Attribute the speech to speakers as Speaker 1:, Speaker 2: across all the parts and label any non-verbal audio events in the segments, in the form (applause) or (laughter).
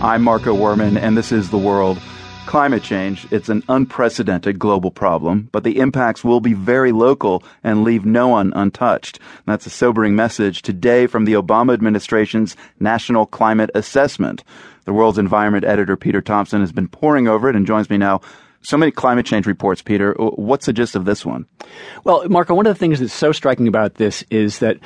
Speaker 1: I'm Marco Werman, and this is The World. Climate change, it's an unprecedented global problem, but the impacts will be very local and leave no one untouched. That's a sobering message today from the Obama administration's National Climate Assessment. The World's Environment editor, Peter Thompson, has been poring over it and joins me now so many climate change reports, Peter. What's the gist of this one?
Speaker 2: Well, Marco, one of the things that's so striking about this is that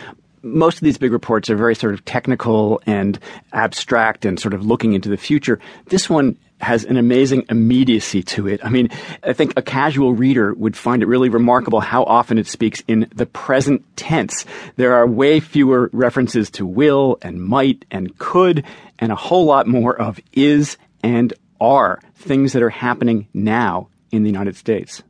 Speaker 2: most of these big reports are very sort of technical and abstract and sort of looking into the future. This one has an amazing immediacy to it. I mean, I think a casual reader would find it really remarkable how often it speaks in the present tense. There are way fewer references to will and might and could and a whole lot more of is and are things that are happening now in the United States.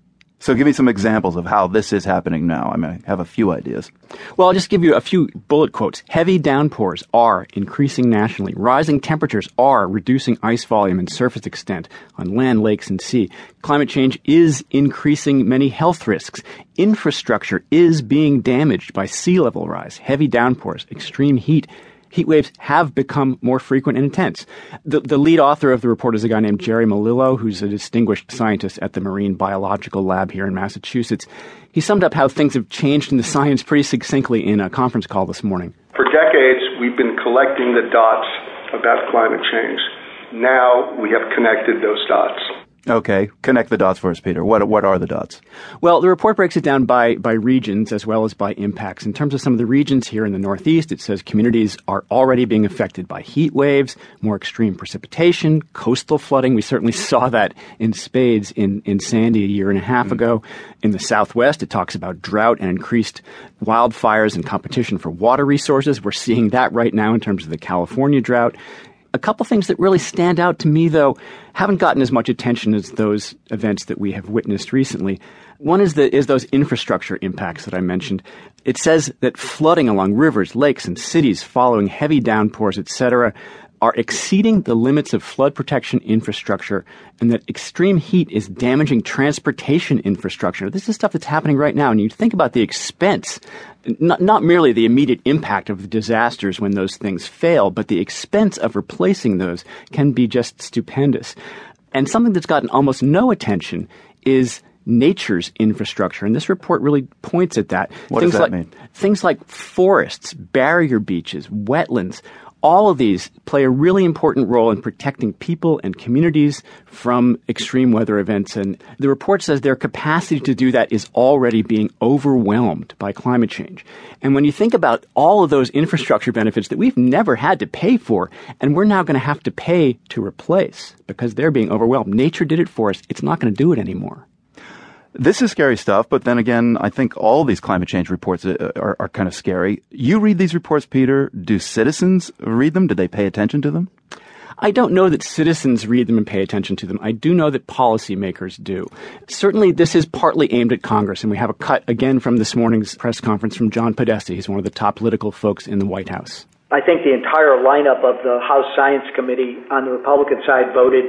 Speaker 1: So give me some examples of how this is happening now. I mean, I have a few ideas.
Speaker 2: Well, I'll just give you a few bullet quotes. Heavy downpours are increasing nationally. Rising temperatures are reducing ice volume and surface extent on land, lakes, and sea. Climate change is increasing many health risks. Infrastructure is being damaged by sea level rise, heavy downpours, extreme heat, heat waves have become more frequent and intense. The, the lead author of the report is a guy named Jerry Melillo, who's a distinguished scientist at the Marine Biological Lab here in Massachusetts. He summed up how things have changed in the science pretty succinctly in a conference call this morning.
Speaker 3: For decades, we've been collecting the dots about climate change. Now we have connected those dots.
Speaker 1: Okay, connect the dots for us, Peter. What what are the dots?
Speaker 2: Well, the report breaks it down by by regions as well as by impacts. In terms of some of the regions here in the Northeast, it says communities are already being affected by heat waves, more extreme precipitation, coastal flooding. We certainly saw that in spades in in Sandy a year and a half mm-hmm. ago. In the Southwest, it talks about drought and increased wildfires and competition for water resources. We're seeing that right now in terms of the California drought. A couple things that really stand out to me, though, haven't gotten as much attention as those events that we have witnessed recently. One is the is those infrastructure impacts that I mentioned. It says that flooding along rivers, lakes, and cities following heavy downpours, etc., are exceeding the limits of flood protection infrastructure and that extreme heat is damaging transportation infrastructure. This is stuff that's happening right now. And you think about the expense, not, not merely the immediate impact of disasters when those things fail, but the expense of replacing those can be just stupendous. And something that's gotten almost no attention is nature's infrastructure. And this report really points at that.
Speaker 1: What
Speaker 2: things
Speaker 1: does that
Speaker 2: like,
Speaker 1: mean?
Speaker 2: Things like forests, barrier beaches, wetlands, all of these play a really important role in protecting people and communities from extreme weather events. And the report says their capacity to do that is already being overwhelmed by climate change. And when you think about all of those infrastructure benefits that we've never had to pay for, and we're now going to have to pay to replace because they're being overwhelmed, nature did it for us. It's not going to do it anymore.
Speaker 1: This is scary stuff, but then again, I think all these climate change reports uh, are, are kind of scary. You read these reports, Peter. Do citizens read them? Do they pay attention to them?
Speaker 2: I don't know that citizens read them and pay attention to them. I do know that policymakers do. Certainly, this is partly aimed at Congress, and we have a cut again from this morning's press conference from John Podesta. He's one of the top political folks in the White House.
Speaker 4: I think the entire lineup of the House Science Committee on the Republican side voted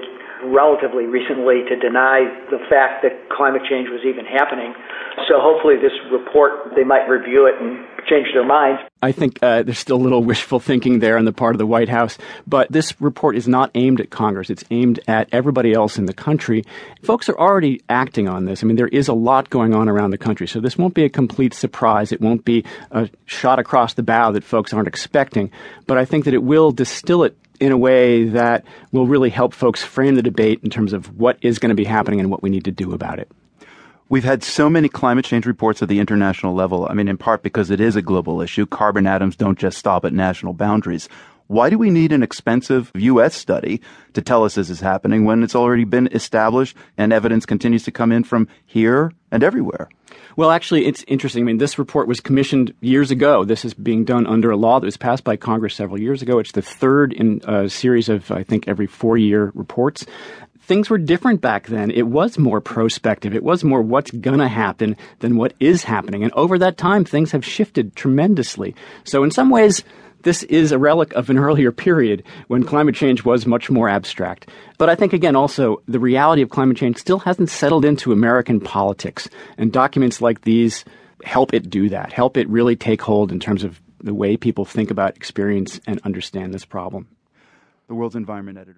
Speaker 4: relatively recently to deny the fact that climate change was even happening. So hopefully, this report, they might review it and change their minds.
Speaker 2: I think uh, there's still a little (laughs) wishful thinking there on the part of the White House, but this report is not aimed at Congress. It's aimed at everybody else in the country. Folks are already acting on this. I mean, there is a lot going on around the country, so this won't be a complete surprise. It won't be a shot across the bow that folks aren't expecting, but I think that it will distill it in a way that will really help folks frame the debate in terms of what is going to be happening and what we need to do about it.
Speaker 1: We've had so many climate change reports at the international level. I mean, in part because it is a global issue. Carbon atoms don't just stop at national boundaries. Why do we need an expensive U.S. study to tell us this is happening when it's already been established and evidence continues to come in from here and everywhere?
Speaker 2: Well, actually, it's interesting. I mean, this report was commissioned years ago. This is being done under a law that was passed by Congress several years ago. It's the third in a series of, I think, every four year reports things were different back then. It was more prospective. It was more what's going to happen than what is happening. And over that time, things have shifted tremendously. So in some ways, this is a relic of an earlier period when climate change was much more abstract. But I think, again, also, the reality of climate change still hasn't settled into American politics. And documents like these help it do that, help it really take hold in terms of the way people think about, experience, and understand this problem.
Speaker 1: The World's Environment Editor.